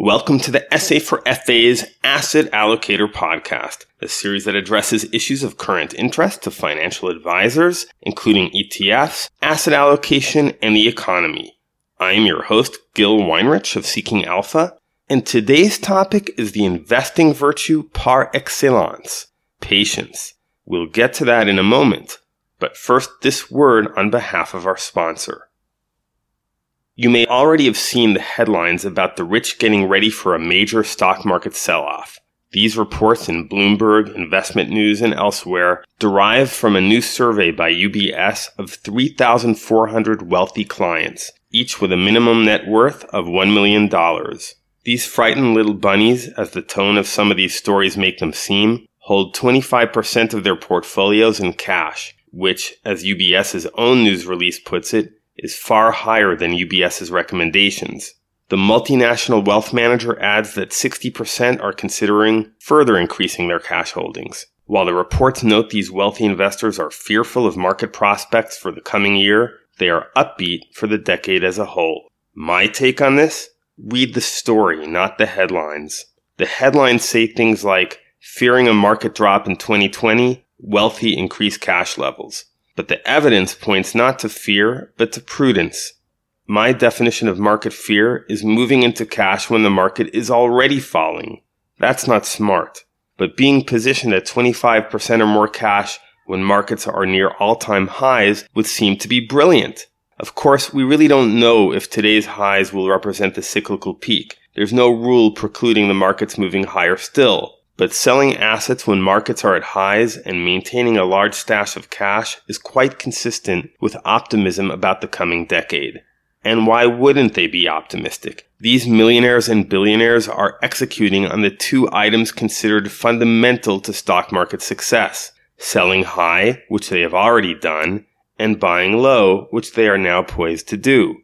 Welcome to the SA for FA's Asset Allocator podcast, a series that addresses issues of current interest to financial advisors, including ETFs, asset allocation, and the economy. I am your host, Gil Weinrich of Seeking Alpha, and today's topic is the investing virtue par excellence, patience. We'll get to that in a moment, but first this word on behalf of our sponsor. You may already have seen the headlines about the rich getting ready for a major stock market sell off. These reports in Bloomberg, Investment News, and elsewhere derive from a new survey by UBS of 3,400 wealthy clients, each with a minimum net worth of $1 million. These frightened little bunnies, as the tone of some of these stories make them seem, hold 25% of their portfolios in cash, which, as UBS's own news release puts it, is far higher than UBS's recommendations. The multinational wealth manager adds that 60% are considering further increasing their cash holdings. While the reports note these wealthy investors are fearful of market prospects for the coming year, they are upbeat for the decade as a whole. My take on this? Read the story, not the headlines. The headlines say things like, fearing a market drop in 2020, wealthy increase cash levels. But the evidence points not to fear, but to prudence. My definition of market fear is moving into cash when the market is already falling. That's not smart. But being positioned at 25% or more cash when markets are near all time highs would seem to be brilliant. Of course, we really don't know if today's highs will represent the cyclical peak. There's no rule precluding the markets moving higher still. But selling assets when markets are at highs and maintaining a large stash of cash is quite consistent with optimism about the coming decade. And why wouldn't they be optimistic? These millionaires and billionaires are executing on the two items considered fundamental to stock market success. Selling high, which they have already done, and buying low, which they are now poised to do.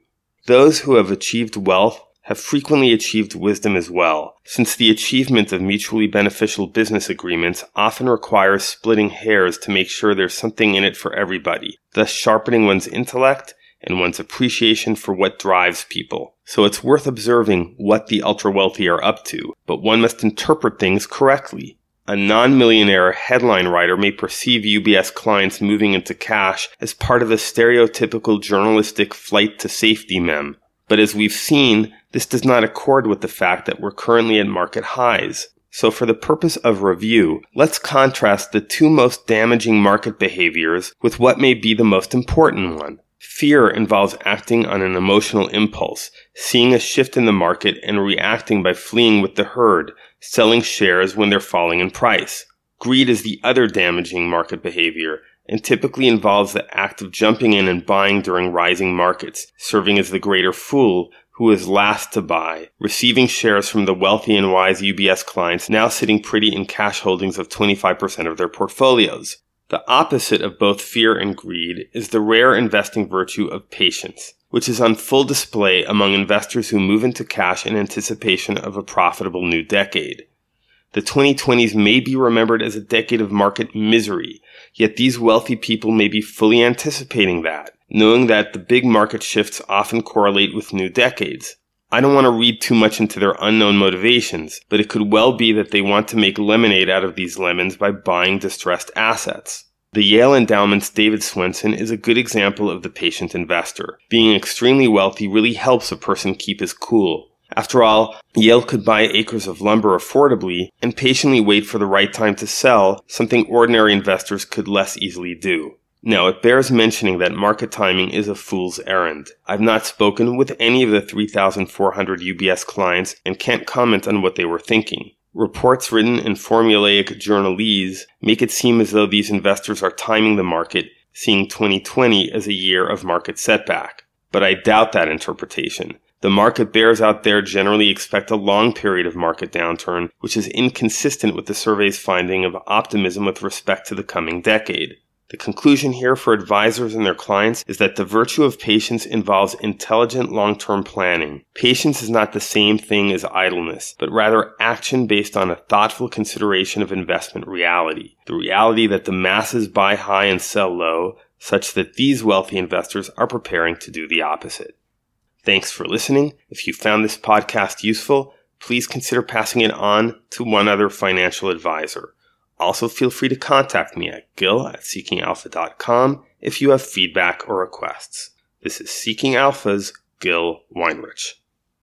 Those who have achieved wealth have frequently achieved wisdom as well, since the achievement of mutually beneficial business agreements often requires splitting hairs to make sure there's something in it for everybody, thus sharpening one's intellect and one's appreciation for what drives people. So it's worth observing what the ultra wealthy are up to, but one must interpret things correctly. A non-millionaire headline writer may perceive UBS clients moving into cash as part of a stereotypical journalistic flight to safety mem. But as we've seen, this does not accord with the fact that we're currently at market highs. So for the purpose of review, let's contrast the two most damaging market behaviors with what may be the most important one. Fear involves acting on an emotional impulse, seeing a shift in the market and reacting by fleeing with the herd, selling shares when they're falling in price. Greed is the other damaging market behavior and typically involves the act of jumping in and buying during rising markets, serving as the greater fool who is last to buy, receiving shares from the wealthy and wise UBS clients now sitting pretty in cash holdings of 25% of their portfolios. The opposite of both fear and greed is the rare investing virtue of patience, which is on full display among investors who move into cash in anticipation of a profitable new decade. The 2020s may be remembered as a decade of market misery, yet these wealthy people may be fully anticipating that knowing that the big market shifts often correlate with new decades. I don't want to read too much into their unknown motivations, but it could well be that they want to make lemonade out of these lemons by buying distressed assets. The Yale Endowment's David Swensen is a good example of the patient investor. Being extremely wealthy really helps a person keep his cool. After all, Yale could buy acres of lumber affordably and patiently wait for the right time to sell, something ordinary investors could less easily do. Now, it bears mentioning that market timing is a fool's errand. I've not spoken with any of the 3,400 UBS clients and can't comment on what they were thinking. Reports written in formulaic journalese make it seem as though these investors are timing the market, seeing 2020 as a year of market setback. But I doubt that interpretation. The market bears out there generally expect a long period of market downturn, which is inconsistent with the survey's finding of optimism with respect to the coming decade. The conclusion here for advisors and their clients is that the virtue of patience involves intelligent long-term planning. Patience is not the same thing as idleness, but rather action based on a thoughtful consideration of investment reality. The reality that the masses buy high and sell low, such that these wealthy investors are preparing to do the opposite. Thanks for listening. If you found this podcast useful, please consider passing it on to one other financial advisor. Also, feel free to contact me at gil at seekingalpha.com if you have feedback or requests. This is Seeking Alpha's Gil Weinrich.